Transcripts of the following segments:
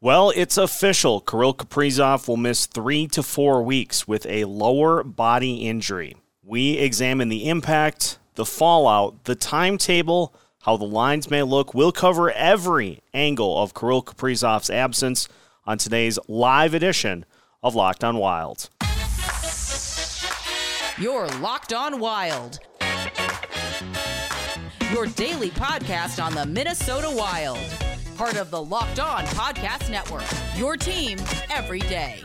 Well, it's official. Kirill Kaprizov will miss three to four weeks with a lower body injury. We examine the impact, the fallout, the timetable, how the lines may look. We'll cover every angle of Kirill Kaprizov's absence on today's live edition of Locked On Wild. You're Locked On Wild. Your daily podcast on the Minnesota Wild part of the Locked On Podcast Network. Your team every day.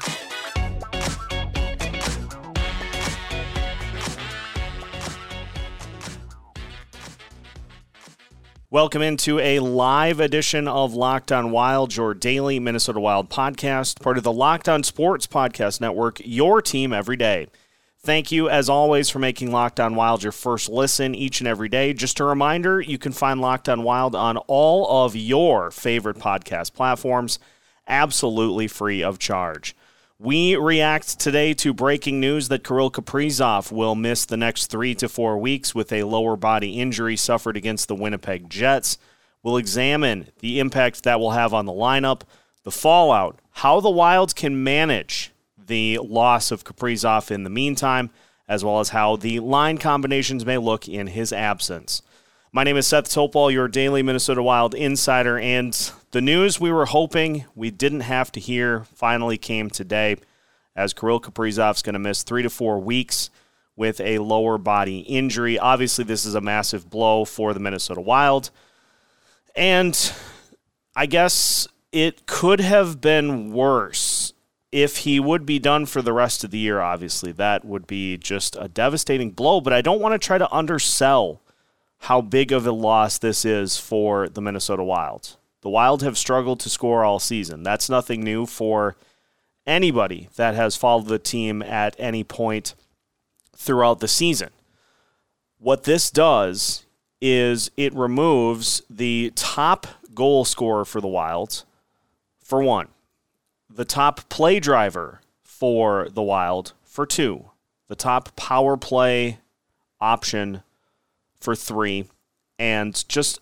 Welcome into a live edition of Locked On Wild, your daily Minnesota Wild podcast, part of the Locked On Sports Podcast Network, your team every day. Thank you, as always, for making Locked On Wild your first listen each and every day. Just a reminder you can find Locked On Wild on all of your favorite podcast platforms, absolutely free of charge. We react today to breaking news that Kirill Kaprizov will miss the next three to four weeks with a lower body injury suffered against the Winnipeg Jets. We'll examine the impact that will have on the lineup, the fallout, how the Wilds can manage the loss of Kaprizov in the meantime, as well as how the line combinations may look in his absence. My name is Seth Topol, your daily Minnesota Wild insider, and the news we were hoping we didn't have to hear finally came today, as Kirill Kaprizov's going to miss three to four weeks with a lower body injury. Obviously, this is a massive blow for the Minnesota Wild, and I guess it could have been worse if he would be done for the rest of the year, obviously, that would be just a devastating blow. But I don't want to try to undersell how big of a loss this is for the Minnesota Wild. The Wild have struggled to score all season. That's nothing new for anybody that has followed the team at any point throughout the season. What this does is it removes the top goal scorer for the Wild, for one the top play driver for the Wild for two, the top power play option for three, and just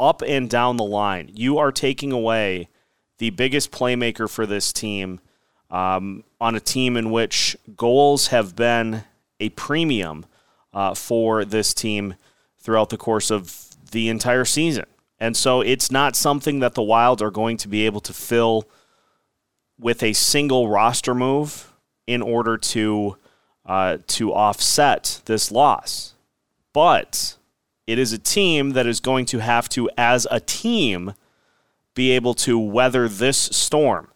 up and down the line, you are taking away the biggest playmaker for this team um, on a team in which goals have been a premium uh, for this team throughout the course of the entire season. And so it's not something that the Wild are going to be able to fill with a single roster move in order to uh, to offset this loss. But it is a team that is going to have to, as a team, be able to weather this storm.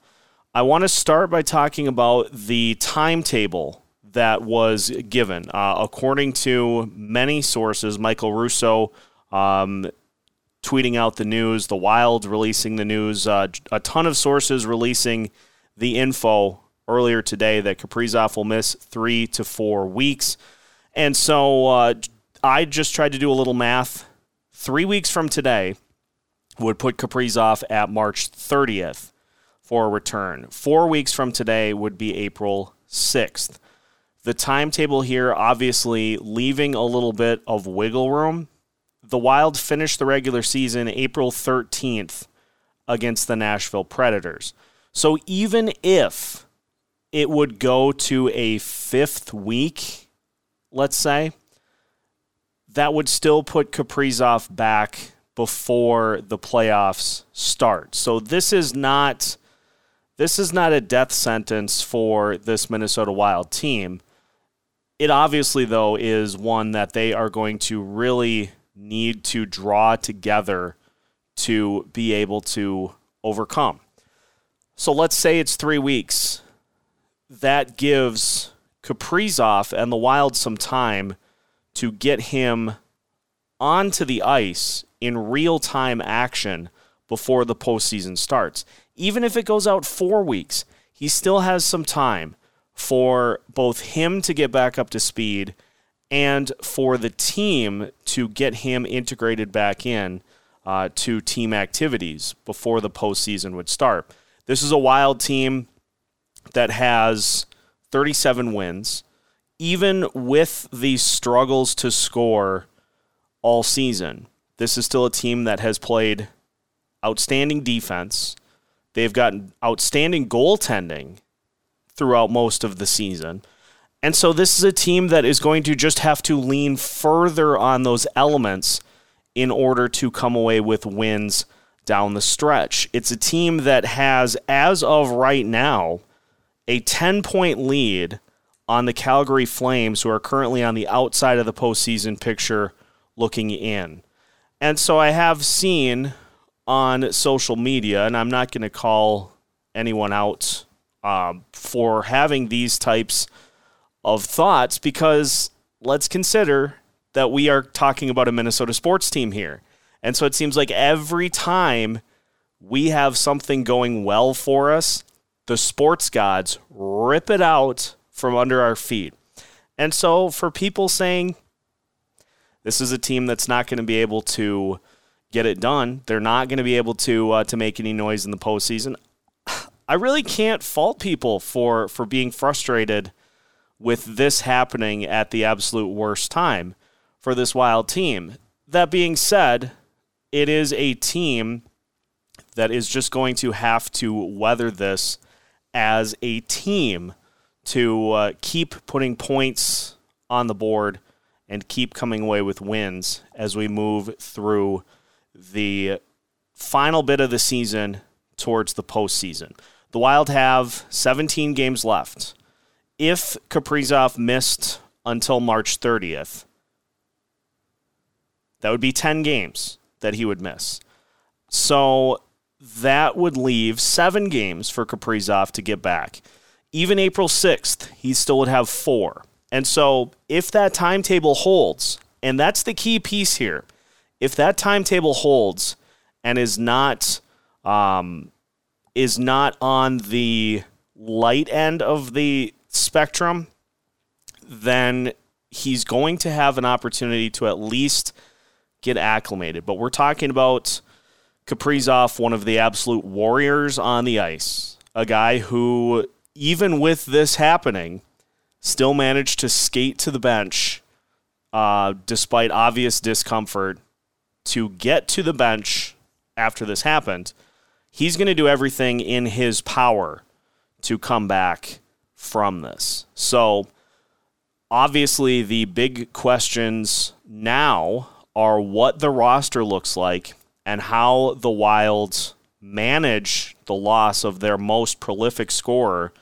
I want to start by talking about the timetable that was given. Uh, according to many sources, Michael Russo um, tweeting out the news, the Wild releasing the news, uh, a ton of sources releasing the info earlier today that Kaprizov will miss three to four weeks. And so uh, I just tried to do a little math. Three weeks from today would put Kaprizov at March 30th for a return. Four weeks from today would be April 6th. The timetable here, obviously, leaving a little bit of wiggle room. The Wild finished the regular season April 13th against the Nashville Predators. So even if it would go to a fifth week, let's say, that would still put Kaprizov back before the playoffs start. So this is not this is not a death sentence for this Minnesota Wild team. It obviously though is one that they are going to really need to draw together to be able to overcome. So let's say it's three weeks. That gives Kaprizov and the Wild some time to get him onto the ice in real time action before the postseason starts. Even if it goes out four weeks, he still has some time for both him to get back up to speed and for the team to get him integrated back in uh, to team activities before the postseason would start. This is a wild team that has 37 wins. Even with these struggles to score all season, this is still a team that has played outstanding defense, They've gotten outstanding goaltending throughout most of the season. And so this is a team that is going to just have to lean further on those elements in order to come away with wins down the stretch. It's a team that has, as of right now, a 10 point lead on the Calgary Flames, who are currently on the outside of the postseason picture looking in. And so I have seen on social media, and I'm not going to call anyone out um, for having these types of thoughts because let's consider that we are talking about a Minnesota sports team here. And so it seems like every time we have something going well for us, the sports gods rip it out from under our feet. And so for people saying this is a team that's not going to be able to get it done, they're not going to be able to uh, to make any noise in the postseason. I really can't fault people for for being frustrated with this happening at the absolute worst time for this wild team. That being said, it is a team that is just going to have to weather this as a team to uh, keep putting points on the board and keep coming away with wins as we move through the final bit of the season towards the postseason. The Wild have 17 games left. If Kaprizov missed until March 30th, that would be 10 games that he would miss. So that would leave seven games for Kaprizov to get back. Even April 6th, he still would have four. And so if that timetable holds, and that's the key piece here, if that timetable holds and is not um, is not on the light end of the spectrum, then he's going to have an opportunity to at least get acclimated. But we're talking about Kaprizov, one of the absolute warriors on the ice, a guy who, even with this happening, still managed to skate to the bench uh, despite obvious discomfort to get to the bench after this happened. He's going to do everything in his power to come back from this. So, obviously, the big questions now are what the roster looks like and how the Wilds manage the loss of their most prolific scorer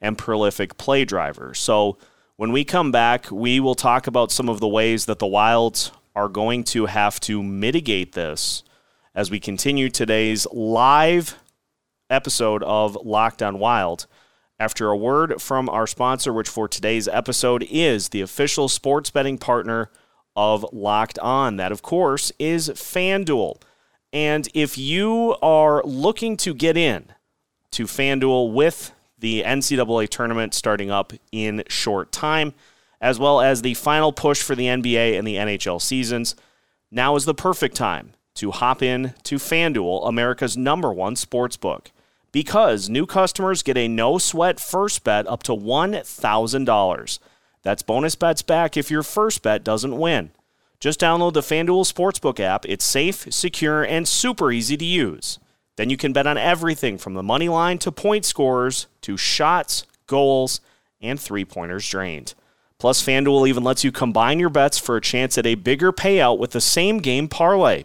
and prolific play driver. So when we come back, we will talk about some of the ways that the Wilds are going to have to mitigate this as we continue today's live episode of Locked On Wild. After a word from our sponsor, which for today's episode is the official sports betting partner of Locked On. That, of course, is FanDuel. And if you are looking to get in to FanDuel with the NCAA tournament starting up in short time, as well as the final push for the NBA and the NHL seasons, now is the perfect time to hop in to FanDuel, America's number one sports book. Because new customers get a no sweat first bet up to $1,000. That's bonus bets back if your first bet doesn't win. Just download the FanDuel Sportsbook app. It's safe, secure, and super easy to use. Then you can bet on everything from the money line to point scorers to shots, goals, and three pointers drained. Plus, FanDuel even lets you combine your bets for a chance at a bigger payout with the same game parlay.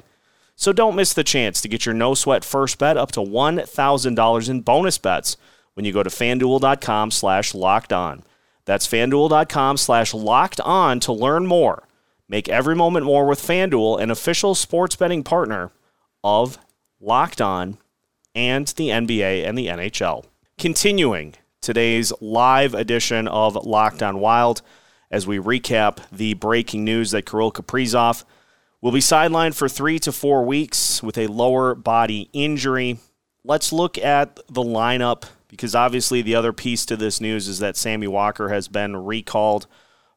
So don't miss the chance to get your no sweat first bet up to $1,000 in bonus bets when you go to fanduel.com slash locked on. That's fanduel.com slash locked on to learn more. Make every moment more with FanDuel, an official sports betting partner of Locked On and the NBA and the NHL. Continuing today's live edition of Locked On Wild as we recap the breaking news that Kirill Kaprizov will be sidelined for three to four weeks with a lower body injury. Let's look at the lineup because obviously the other piece to this news is that Sammy Walker has been recalled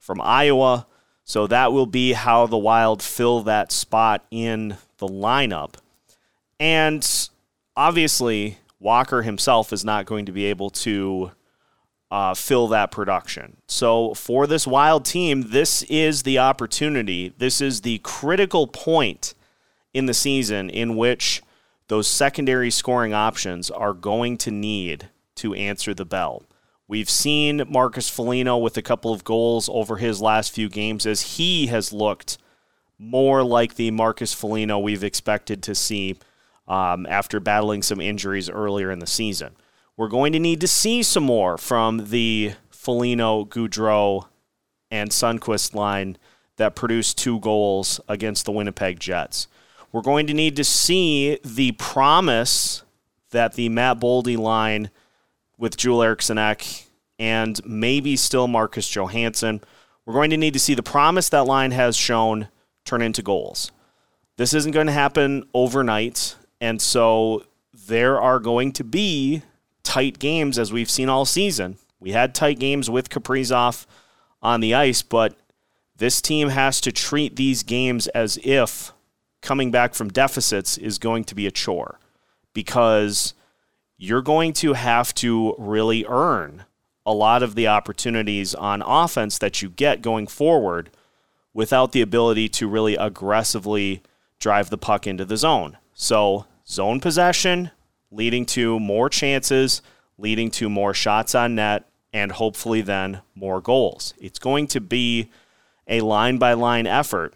from Iowa. So that will be how the Wild fill that spot in the lineup. And obviously, Walker himself is not going to be able to uh, fill that production. So for this Wild team, this is the opportunity. This is the critical point in the season in which those secondary scoring options are going to need to answer the bell. We've seen Marcus Foligno with a couple of goals over his last few games as he has looked more like the Marcus Foligno we've expected to see um, after battling some injuries earlier in the season. We're going to need to see some more from the Foligno, Gaudreau, and Sundqvist line that produced two goals against the Winnipeg Jets. We're going to need to see the promise that the Matt Boldy line with Joel Eriksson Ek and maybe still Marcus Johansson. We're going to need to see the promise that line has shown turn into goals. This isn't going to happen overnight. And so there are going to be tight games as we've seen all season. We had tight games with Kaprizov on the ice, but this team has to treat these games as if coming back from deficits is going to be a chore because you're going to have to really earn a lot of the opportunities on offense that you get going forward without the ability to really aggressively drive the puck into the zone. So, zone possession leading to more chances, leading to more shots on net, and hopefully then more goals. It's going to be a line by line effort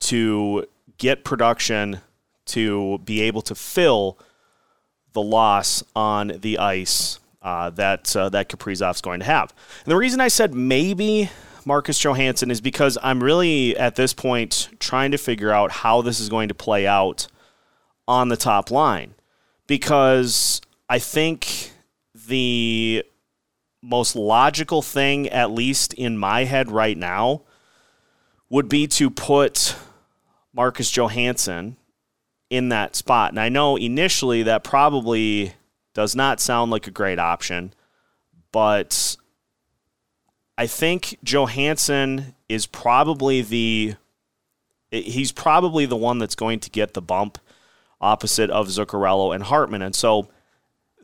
to get production to be able to fill the loss on the ice uh, that uh, that Kaprizov's going to have. And the reason I said maybe Marcus Johansson is because I'm really at this point trying to figure out how this is going to play out on the top line because I think the most logical thing, at least in my head right now, would be to put Marcus Johansson in that spot. And I know initially that probably does not sound like a great option, but I think Johansson is probably the he's probably the one that's going to get the bump opposite of Zuccarello and Hartman. And so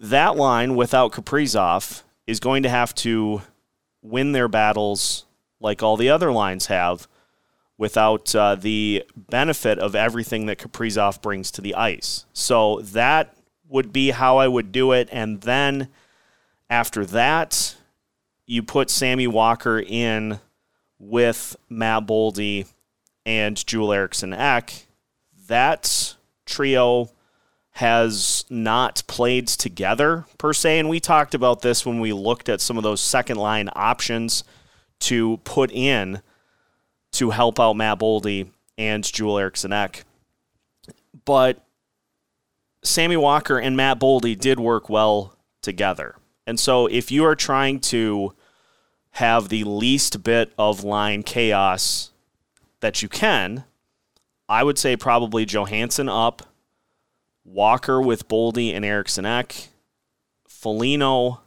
that line without Kaprizov is going to have to win their battles like all the other lines have without uh, the benefit of everything that Kaprizov brings to the ice. So that would be how I would do it. And then after that, you put Sammy Walker in with Matt Boldy and Joel Eriksson Ek. That trio has not played together per se. And we talked about this when we looked at some of those second line options to put in to help out Matt Boldy and Joel Eriksson Ek. But Sammy Walker and Matt Boldy did work well together. And so if you are trying to have the least bit of line chaos that you can, I would say probably Johansson up Walker with Boldy and Eriksson Ek, Foligno,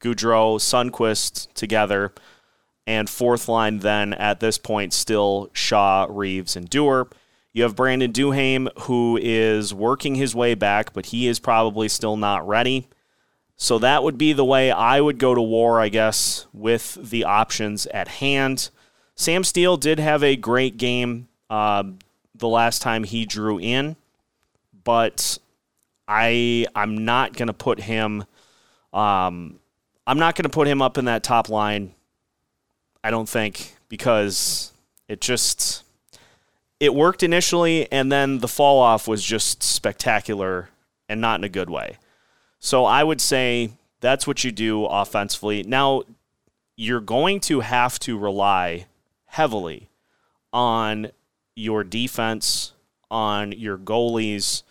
Gaudreau, Sundqvist together, and fourth line then at this point still Shaw, Reaves, and Dewar. You have Brandon Duhaime who is working his way back, but he is probably still not ready. So that would be the way I would go to war, I guess, with the options at hand. Sam Steel did have a great game uh, the last time he drew in but I I'm not to put him um, I'm not going to put him up in that top line. I don't think because it just it worked initially and then the fall off was just spectacular and not in a good way. So I would say that's what you do offensively. Now you're going to have to rely heavily on your defense, on your goalies,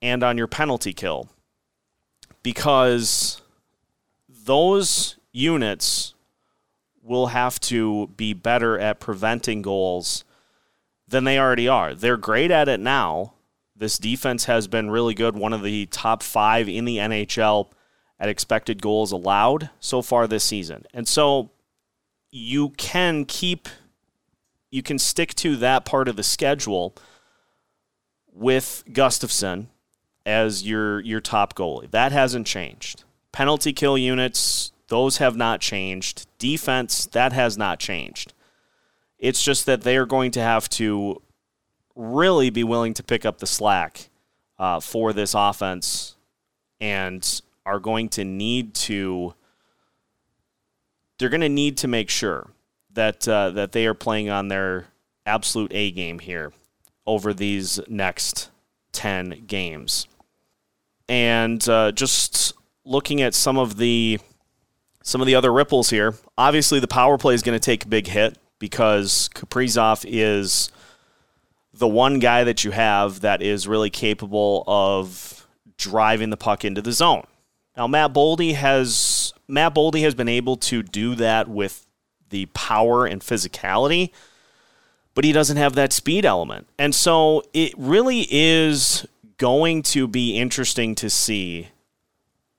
and on your penalty kill because those units will have to be better at preventing goals than they already are. They're great at it now. This defense has been really good, one of the top five in the NHL at expected goals allowed so far this season. And so you can keep, you can stick to that part of the schedule with Gustavsson as your your top goalie. That hasn't changed. Penalty kill units, those have not changed. Defense, that has not changed. It's just that they are going to have to really be willing to pick up the slack uh, for this offense and are going to need to they're going to need to make sure that uh, that they are playing on their absolute A game here over these next 10 games. And uh, just looking at some of the some of the other ripples here, obviously the power play is going to take a big hit because Kaprizov is the one guy that you have that is really capable of driving the puck into the zone. Now Matt Boldy has Matt Boldy has been able to do that with the power and physicality, but he doesn't have that speed element. And so it really is going to be interesting to see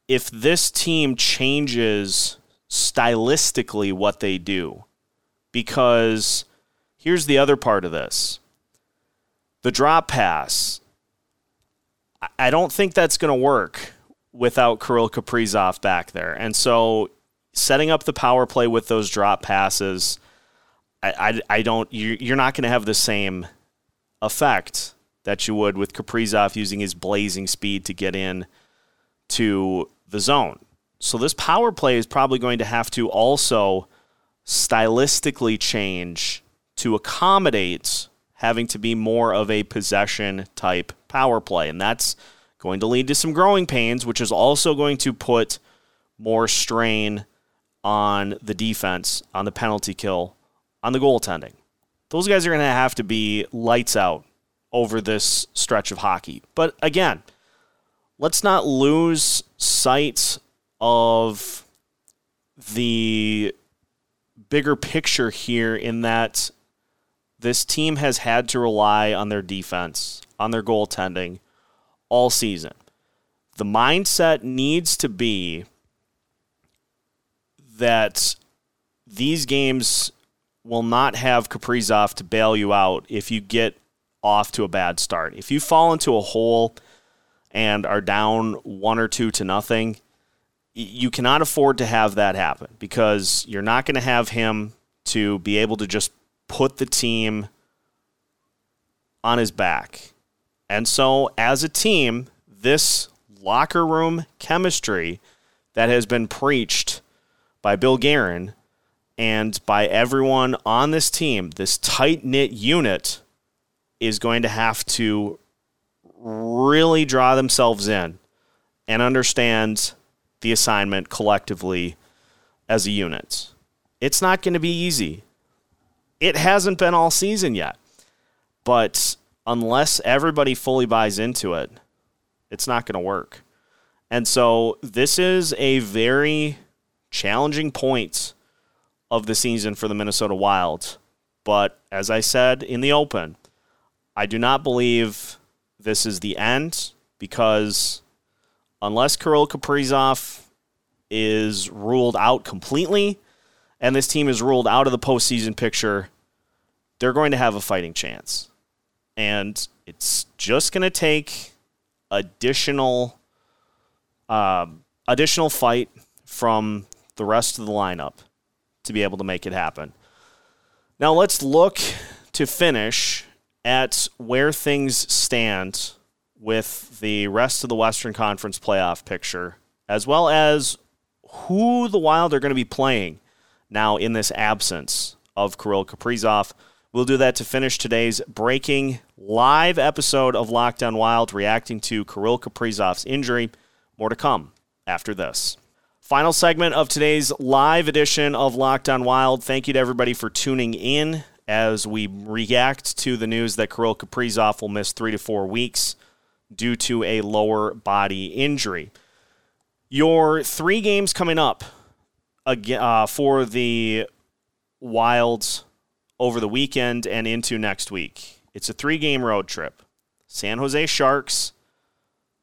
if this team changes stylistically what they do. Because here's the other part of this the drop pass. I don't think that's going to work without Kirill Kaprizov back there. And so setting up the power play with those drop passes, I, I, I don't, you you're not going to have the same effect that you would with Kaprizov using his blazing speed to get in to the zone. So this power play is probably going to have to also stylistically change to accommodate having to be more of a possession type power play. And that's going to lead to some growing pains, which is also going to put more strain on the defense, on the penalty kill, on the goaltending. Those guys are going to have to be lights out over this stretch of hockey. But again, let's not lose sight of the bigger picture here in that this team has had to rely on their defense, on their goaltending all season. The mindset needs to be that these games will not have Kaprizov to bail you out if you get off to a bad start. If you fall into a hole and are down one or two to nothing, you cannot afford to have that happen because you're not going to have him to be able to just put the team on his back. And so, as a team, this locker room chemistry that has been preached by Bill Guerin and by everyone on this team, this tight knit unit is going to have to really draw themselves in and understand the assignment collectively as a unit. It's not going to be easy. It hasn't been all season yet. But unless everybody fully buys into it, it's not going to work. And so this is a very challenging point of the season for the Minnesota Wild. But as I said in the open, I do not believe this is the end because unless Kirill Kaprizov is ruled out completely and this team is ruled out of the postseason picture, they're going to have a fighting chance. And it's just going to take additional um, additional fight from the rest of the lineup to be able to make it happen. Now let's look to finish at where things stand with the rest of the Western Conference playoff picture, as well as who the Wild are going to be playing now in this absence of Kirill Kaprizov. We'll do that to finish today's breaking live episode of Locked On Wild, reacting to Kirill Kaprizov's injury. More to come after this. Final segment of today's live edition of Locked On Wild. Thank you to everybody for tuning in as we react to the news that Kirill Kaprizov will miss three to four weeks due to a lower body injury. Your three games coming up uh, for the Wilds over the weekend and into next week. It's a three game road trip San Jose Sharks,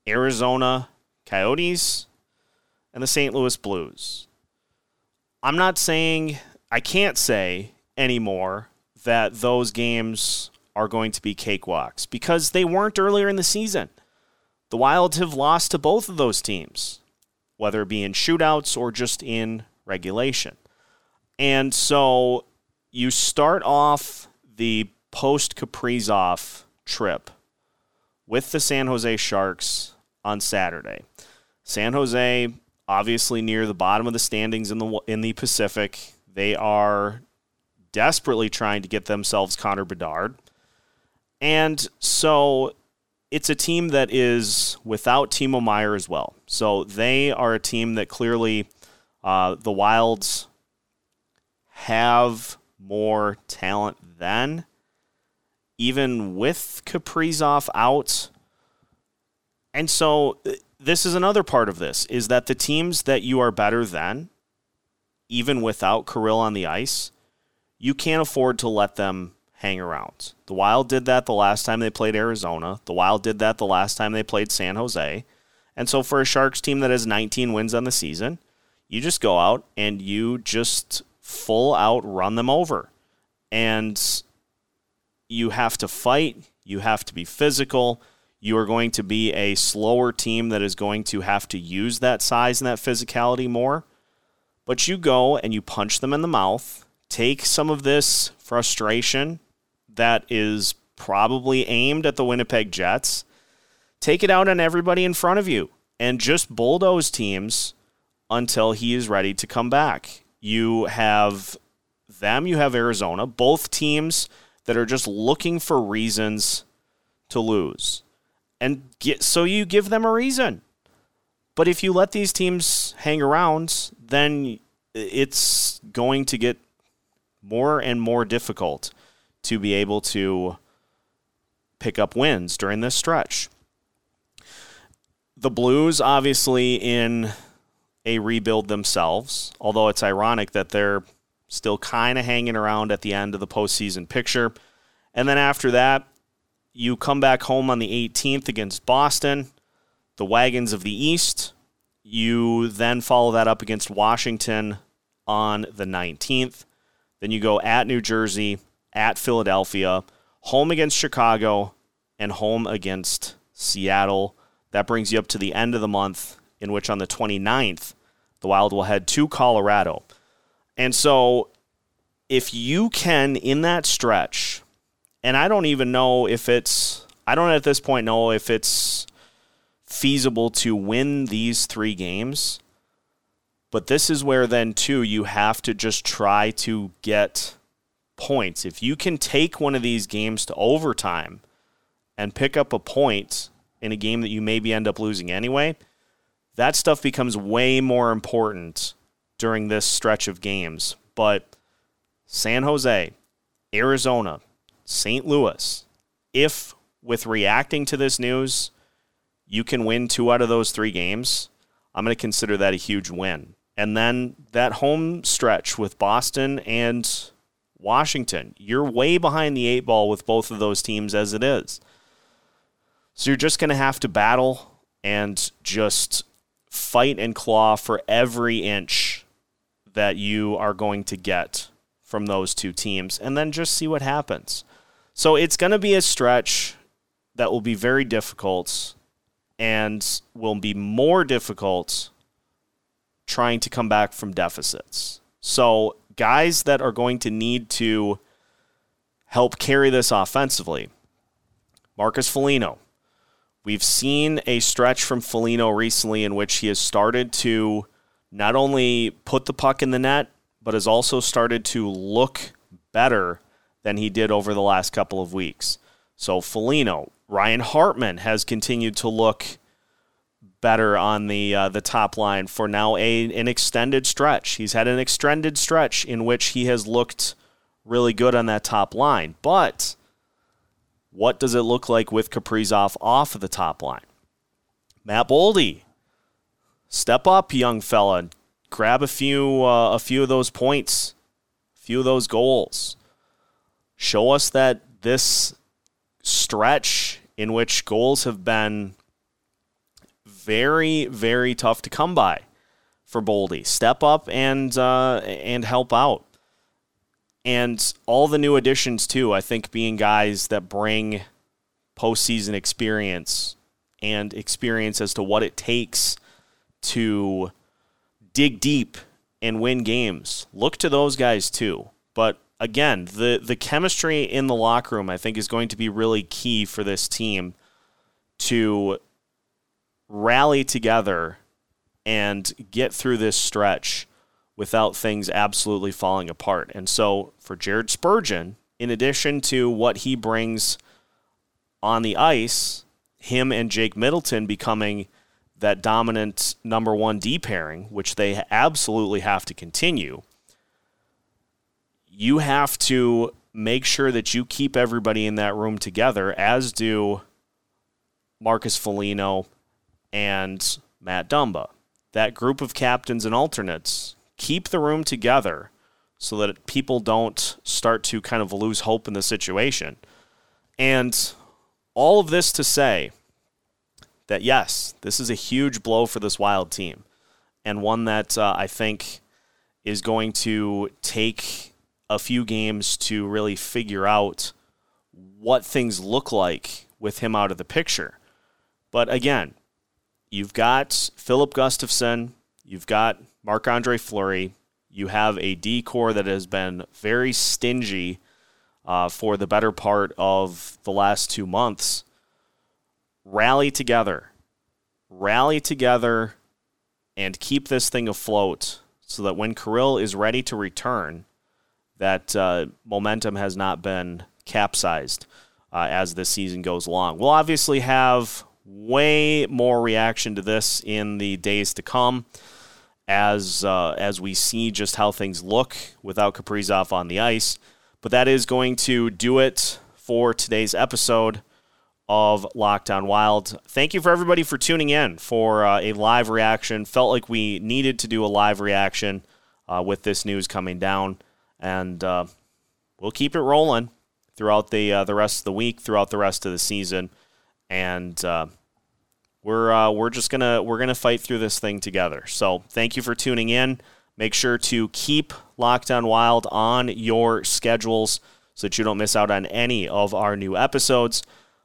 Arizona Coyotes, and the St. Louis Blues. I'm not saying, I can't say anymore that those games are going to be cakewalks because they weren't earlier in the season. The Wilds have lost to both of those teams, whether it be in shootouts or just in regulation. And so you start off the post Kaprizov trip with the San Jose Sharks on Saturday. San Jose obviously near the bottom of the standings in the in the Pacific. They are desperately trying to get themselves Connor Bedard. And so it's a team that is without Timo Meier as well. So they are a team that clearly uh, the Wilds have more talent than. Even with Kaprizov out. And so uh, this is another part of this is that the teams that you are better than, even without Kirill on the ice, you can't afford to let them hang around. The Wild did that the last time they played Arizona. The Wild did that the last time they played San Jose. And so for a Sharks team that has 19 wins on the season, you just go out and you just full out run them over. And you have to fight, you have to be physical. You are going to be a slower team that is going to have to use that size and that physicality more. But you go and you punch them in the mouth, take some of this frustration that is probably aimed at the Winnipeg Jets, take it out on everybody in front of you, and just bulldoze teams until he is ready to come back. You have them, you have Arizona, both teams that are just looking for reasons to lose. And get, so you give them a reason. But if you let these teams hang around, then it's going to get more and more difficult to be able to pick up wins during this stretch. The Blues, obviously, in a rebuild themselves, although it's ironic that they're still kind of hanging around at the end of the postseason picture. And then after that, you come back home on the 18th against Boston, the Wagons of the East. You then follow that up against Washington on the 19th. Then you go at New Jersey, at Philadelphia, home against Chicago, and home against Seattle. That brings you up to the end of the month, in which on the 29th, the Wild will head to Colorado. And so, if you can, in that stretch, and I don't even know if it's, I don't at this point know if it's feasible to win these three games. But this is where then, too, you have to just try to get points. If you can take one of these games to overtime and pick up a point in a game that you maybe end up losing anyway, that stuff becomes way more important during this stretch of games. But San Jose, Arizona, St. Louis, if with reacting to this news, you can win two out of those three games, I'm going to consider that a huge win. And then that home stretch with Boston and Washington. You're way behind the eight ball with both of those teams as it is. So you're just going to have to battle and just fight and claw for every inch that you are going to get from those two teams and then just see what happens. So it's going to be a stretch that will be very difficult and will be more difficult trying to come back from deficits. So guys that are going to need to help carry this offensively. Marcus Foligno. We've seen a stretch from Foligno recently in which he has started to not only put the puck in the net, but has also started to look better than he did over the last couple of weeks. So Foligno, Ryan Hartman has continued to look better on the uh, the top line for now a an extended stretch. He's had an extended stretch in which he has looked really good on that top line. But what does it look like with Kaprizov off of the top line? Matt Boldy, step up, young fella, grab a few uh, a few of those points, a few of those goals. Show us that this stretch in which goals have been very, very tough to come by for Boldy. Step up and uh, and help out. And all the new additions too, I think being guys that bring postseason experience and experience as to what it takes to dig deep and win games. Look to those guys too. But again, the the chemistry in the locker room I think is going to be really key for this team to rally together and get through this stretch without things absolutely falling apart. And so for Jared Spurgeon, in addition to what he brings on the ice, him and Jake Middleton becoming that dominant number one D pairing, which they absolutely have to continue, you have to make sure that you keep everybody in that room together, as do Marcus Foligno and Matt Dumba. That group of captains and alternates keep the room together so that people don't start to kind of lose hope in the situation. And all of this to say that yes, this is a huge blow for this Wild team, and one that uh, I think is going to take a few games to really figure out what things look like with him out of the picture. But again, you've got Filip Gustavsson, you've got Marc Andre Fleury, you have a D corps that has been very stingy uh, for the better part of the last two months. Rally together, rally together, and keep this thing afloat so that when Kirill is ready to return, that uh, momentum has not been capsized uh, as this season goes along. We'll obviously have way more reaction to this in the days to come as uh, as we see just how things look without Kaprizov on the ice. But that is going to do it for today's episode of Locked On Wild. Thank you for everybody for tuning in for uh, a live reaction. Felt like we needed to do a live reaction uh, with this news coming down and uh, we'll keep it rolling throughout the uh, the rest of the week, throughout the rest of the season, and uh, we're uh, we're just gonna we're gonna fight through this thing together. So thank you for tuning in. Make sure to keep Locked On Wild on your schedules so that you don't miss out on any of our new episodes.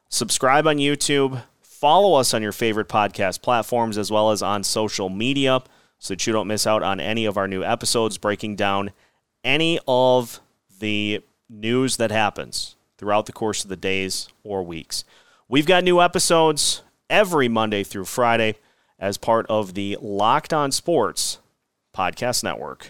Subscribe on YouTube. Follow us on your favorite podcast platforms as well as on social media so that you don't miss out on any of our new episodes breaking down any of the news that happens throughout the course of the days or weeks. We've got new episodes every Monday through Friday as part of the Locked On Sports Podcast Network.